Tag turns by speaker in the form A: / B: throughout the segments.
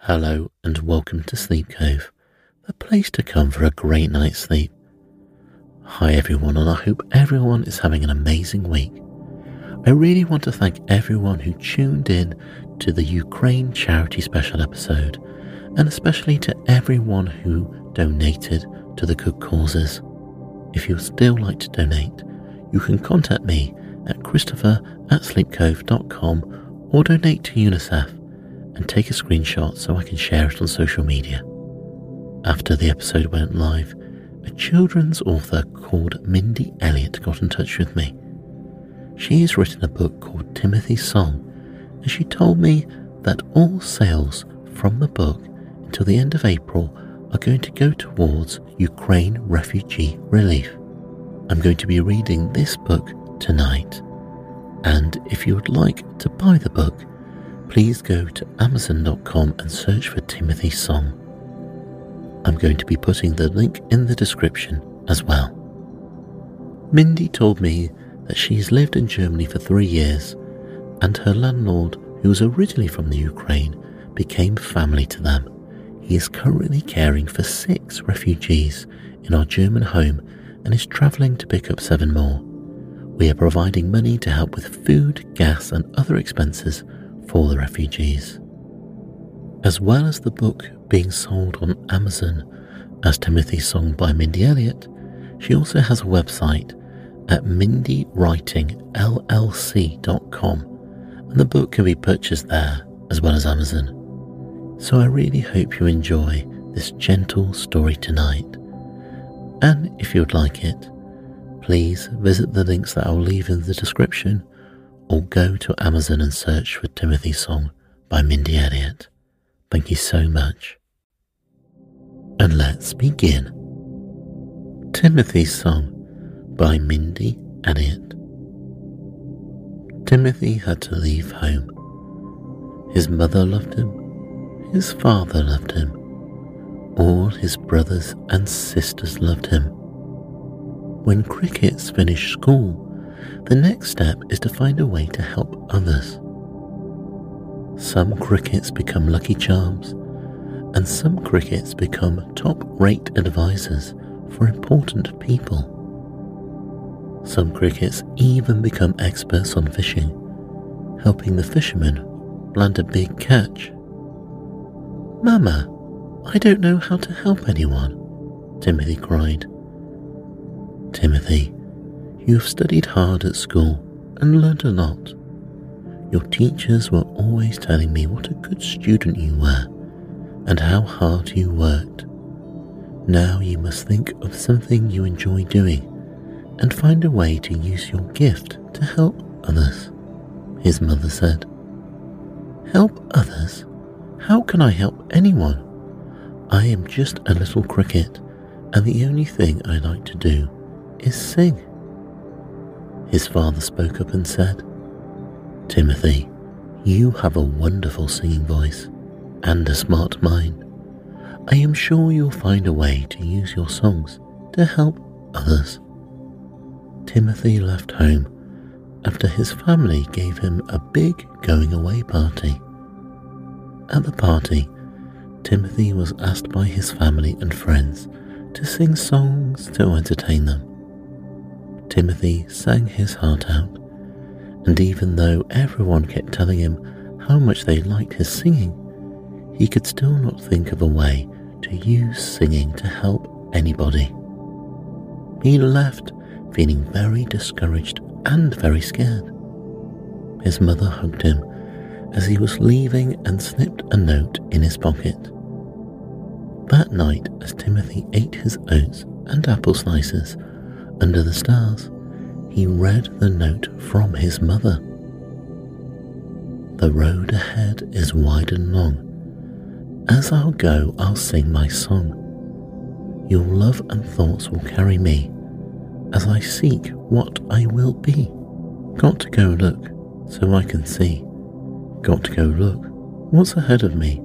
A: Hello and welcome to Sleep Cove, the place to come for a great night's sleep. Hi everyone, and I hope everyone is having an amazing week. I really want to thank everyone who tuned in to the Ukraine charity special episode, and especially to everyone who donated to the good causes. If you'd still like to donate, you can contact me at christopher at sleepcove.com or donate to UNICEF and take a screenshot so I can share it on social media. After the episode went live, a children's author called Mindy Elliott got in touch with me. She has written a book called Timothy's Song, and she told me that all sales from the book until the end of April are going to go towards Ukraine refugee relief. I'm going to be reading this book tonight, and if you would like to buy the book, please go to Amazon.com and search for Timothy's Song. I'm going to be putting the link in the description as well. Mindy told me that she's lived in Germany for three years, and her landlord, who was originally from the Ukraine, became family to them. He is currently caring for six refugees in our German home and is travelling to pick up seven more. We are providing money to help with food, gas, and other expenses for the refugees. As well as the book being sold on Amazon as Timothy's Song by Mindy Elliott, she also has a website at mindywritingllc.com, and the book can be purchased there as well as Amazon. So I really hope you enjoy this gentle story tonight. And if you would like it, please visit the links that I'll leave in the description or go to Amazon and search for Timothy's Song by Mindy Elliott. Thank you so much. And let's begin. Timothy's Song by Mindy Elliott. Timothy had to leave home. His mother loved him. His father loved him. All his brothers and sisters loved him. When crickets finished school, the next step is to find a way to help others. Some crickets become lucky charms, and some crickets become top rate advisors for important people. Some crickets even become experts on fishing, helping the fishermen land a big catch. Mama, I don't know how to help anyone, Timothy cried. Timothy, you have studied hard at school and learned a lot. Your teachers were always telling me what a good student you were and how hard you worked. Now you must think of something you enjoy doing and find a way to use your gift to help others, his mother said. Help others? How can I help anyone? I am just a little cricket, and the only thing I like to do is sing. His father spoke up and said, Timothy, you have a wonderful singing voice and a smart mind. I am sure you'll find a way to use your songs to help others. Timothy left home after his family gave him a big going away party. At the party, Timothy was asked by his family and friends to sing songs to entertain them. Timothy sang his heart out, and even though everyone kept telling him how much they liked his singing, he could still not think of a way to use singing to help anybody. He left feeling very discouraged and very scared. His mother hugged him as he was leaving and slipped a note in his pocket. That night, as Timothy ate his oats and apple slices, under the stars, he read the note from his mother. The road ahead is wide and long. As I'll go, I'll sing my song. Your love and thoughts will carry me as I seek what I will be. Got to go look so I can see. Got to go look what's ahead of me.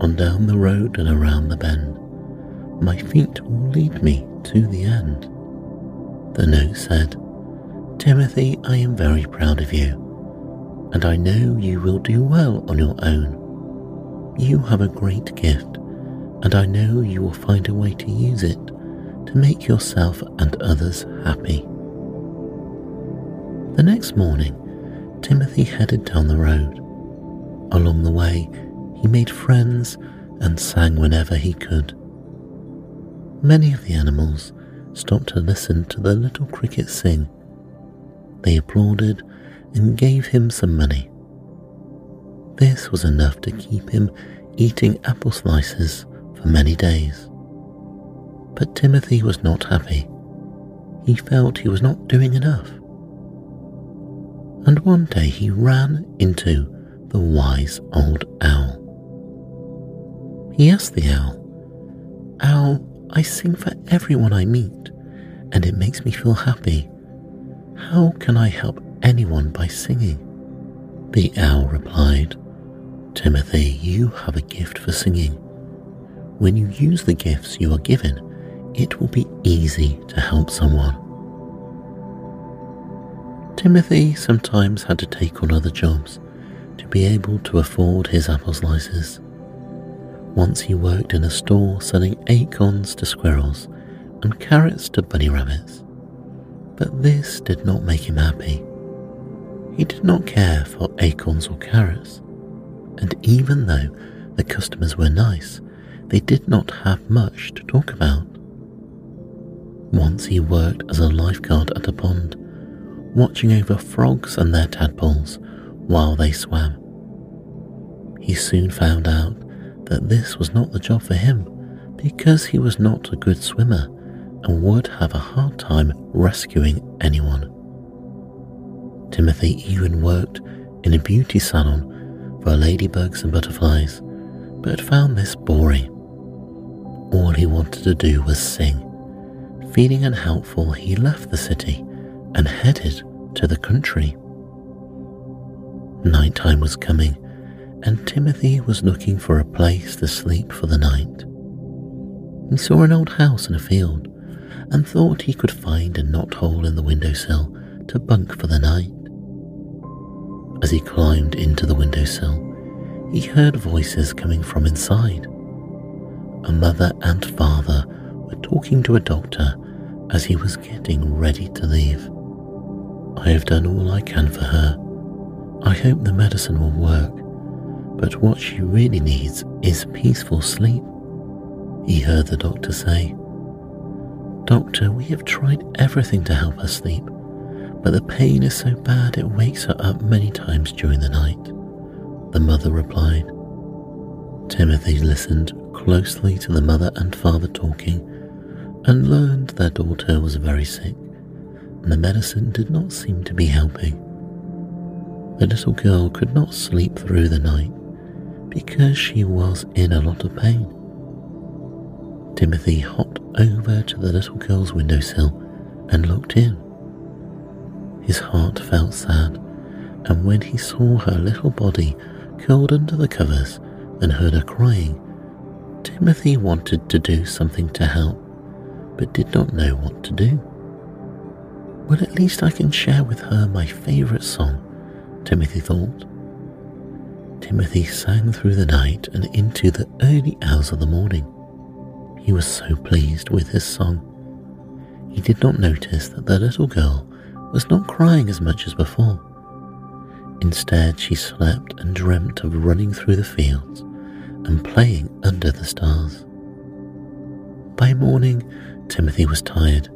A: On down the road and around the bend, my feet will lead me to the end. The note said, Timothy, I am very proud of you, and I know you will do well on your own. You have a great gift, and I know you will find a way to use it to make yourself and others happy. The next morning, Timothy headed down the road. Along the way, he made friends and sang whenever he could. Many of the animals stopped to listen to the little cricket sing. They applauded and gave him some money. This was enough to keep him eating apple slices for many days. But Timothy was not happy. He felt he was not doing enough. And one day he ran into the wise old owl. He asked the owl, Owl, I sing for everyone I meet, and it makes me feel happy. How can I help anyone by singing? The owl replied, Timothy, you have a gift for singing. When you use the gifts you are given, it will be easy to help someone. Timothy sometimes had to take on other jobs to be able to afford his apple slices. Once he worked in a store selling acorns to squirrels and carrots to bunny rabbits. But this did not make him happy. He did not care for acorns or carrots, and even though the customers were nice, they did not have much to talk about. Once he worked as a lifeguard at a pond, watching over frogs and their tadpoles while they swam. He soon found out that this was not the job for him because he was not a good swimmer and would have a hard time rescuing anyone. Timothy even worked in a beauty salon for ladybugs and butterflies, but found this boring. All he wanted to do was sing. Feeling unhelpful, he left the city and headed to the country. Nighttime was coming, and Timothy was looking for a place to sleep for the night. He saw an old house in a field and thought he could find a knothole in the windowsill to bunk for the night. As he climbed into the windowsill, he heard voices coming from inside. A mother and father were talking to a doctor as he was getting ready to leave. I have done all I can for her. I hope the medicine will work, but what she really needs is peaceful sleep, he heard the doctor say. Doctor, we have tried everything to help her sleep, but the pain is so bad it wakes her up many times during the night, the mother replied. Timothy listened closely to the mother and father talking and learned their daughter was very sick and the medicine did not seem to be helping. The little girl could not sleep through the night because she was in a lot of pain. Timothy hopped over to the little girl's windowsill and looked in. His heart felt sad, and when he saw her little body curled under the covers and heard her crying, Timothy wanted to do something to help, but did not know what to do. Well, at least I can share with her my favourite song, Timothy thought. Timothy sang through the night and into the early hours of the morning. He was so pleased with his song. He did not notice that the little girl was not crying as much as before. Instead, she slept and dreamt of running through the fields and playing under the stars. By morning, Timothy was tired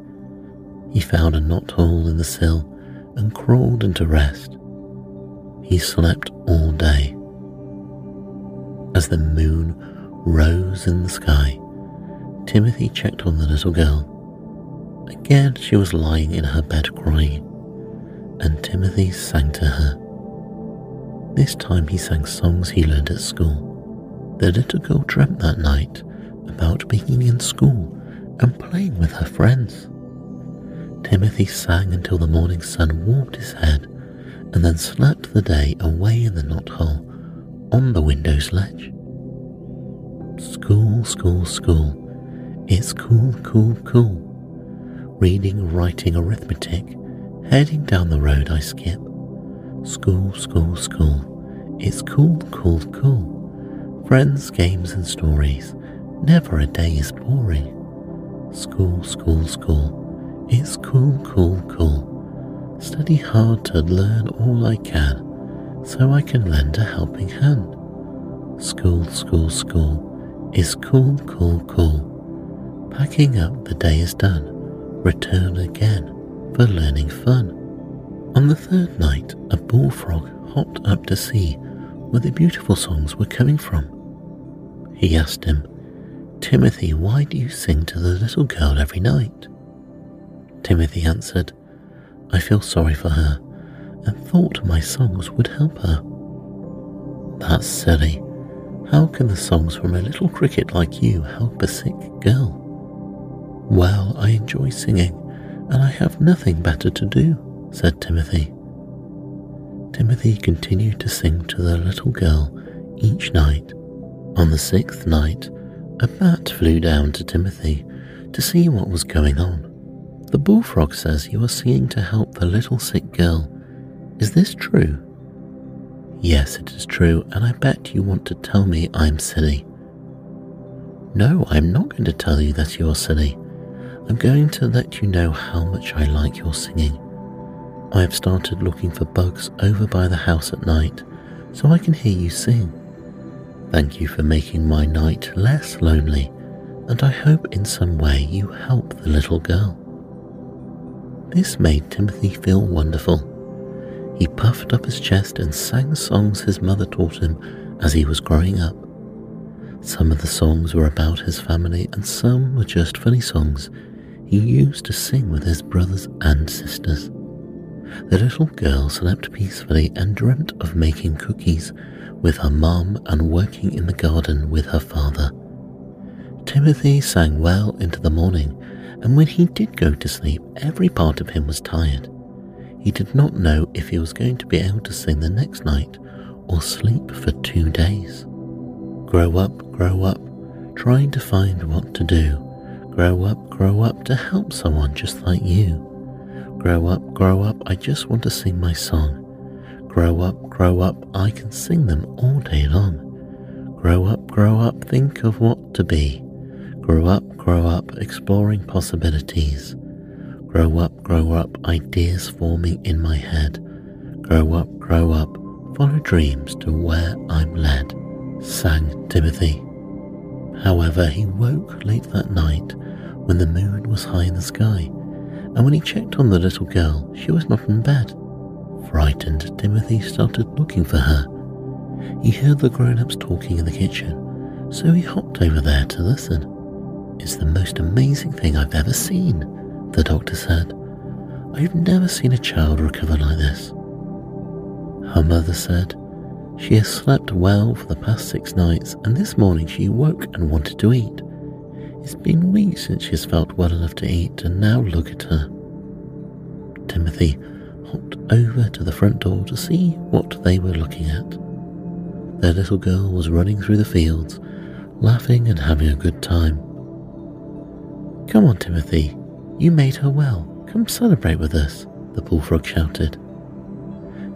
A: he found a knothole in the sill and crawled into rest. He slept all day. The moon rose in the sky, Timothy checked on the little girl. Again, she was lying in her bed crying, and Timothy sang to her. This time he sang songs he learned at school. The little girl dreamt that night about being in school and playing with her friends. Timothy sang until the morning sun warmed his head and then slept the day away in the knothole on the window's ledge. School, school, school. It's cool, cool, cool. Reading, writing, arithmetic. Heading down the road I skip. School, school, school. It's cool, cool, cool. Friends, games, and stories. Never a day is boring. School, school, school. It's cool, cool, cool. Study hard to learn all I can so I can lend a helping hand. School, school, school is cool, cool, cool. Packing up, the day is done. Return again for learning fun. On the third night, a bullfrog hopped up to see where the beautiful songs were coming from. He asked him, Timothy, why do you sing to the little girl every night? Timothy answered, I feel sorry for her and thought my songs would help her. That's silly. How can the songs from a little cricket like you help a sick girl? Well, I enjoy singing, and I have nothing better to do, said Timothy. Timothy continued to sing to the little girl each night. On the sixth night, a bat flew down to Timothy to see what was going on. The bullfrog says you are singing to help the little sick girl is this true? Yes, it is true, and I bet you want to tell me I'm silly. No, I'm not going to tell you that you're silly. I'm going to let you know how much I like your singing. I have started looking for bugs over by the house at night so I can hear you sing. Thank you for making my night less lonely, and I hope in some way you help the little girl. This made Timothy feel wonderful he puffed up his chest and sang songs his mother taught him as he was growing up. Some of the songs were about his family, and some were just funny songs he used to sing with his brothers and sisters. The little girl slept peacefully and dreamt of making cookies with her mom and working in the garden with her father. Timothy sang well into the morning, and when he did go to sleep, every part of him was tired. He did not know if he was going to be able to sing the next night or sleep for two days. Grow up, grow up, trying to find what to do. Grow up, grow up to help someone just like you. Grow up, grow up, I just want to sing my song. Grow up, grow up, I can sing them all day long. Grow up, grow up, think of what to be. Grow up, grow up, exploring possibilities. Grow up, grow up, ideas forming in my head. Grow up, grow up, follow dreams to where I'm led, sang Timothy. However, he woke late that night when the moon was high in the sky, and when he checked on the little girl, she was not in bed. Frightened, Timothy started looking for her. He heard the grown ups talking in the kitchen, so he hopped over there to listen. It's the most amazing thing I've ever seen, the doctor said. I've never seen a child recover like this. Her mother said, She has slept well for the past six nights, and this morning she woke and wanted to eat. It's been weeks since she's felt well enough to eat, and now look at her. Timothy hopped over to the front door to see what they were looking at. Their little girl was running through the fields, laughing and having a good time. Come on, Timothy, you made her well. Come celebrate with us, the bullfrog shouted.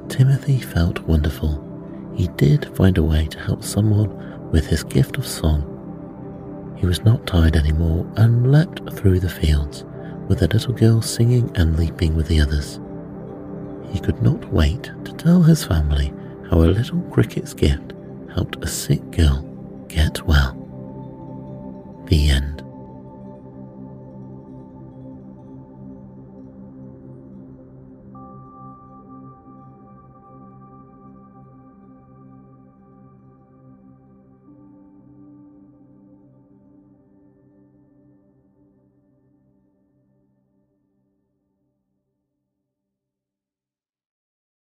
A: Timothy felt wonderful. He did find a way to help someone with his gift of song. He was not tired anymore and leapt through the fields, with the little girl singing and leaping with the others. He could not wait to tell his family how a little cricket's gift helped a sick girl get well. The end.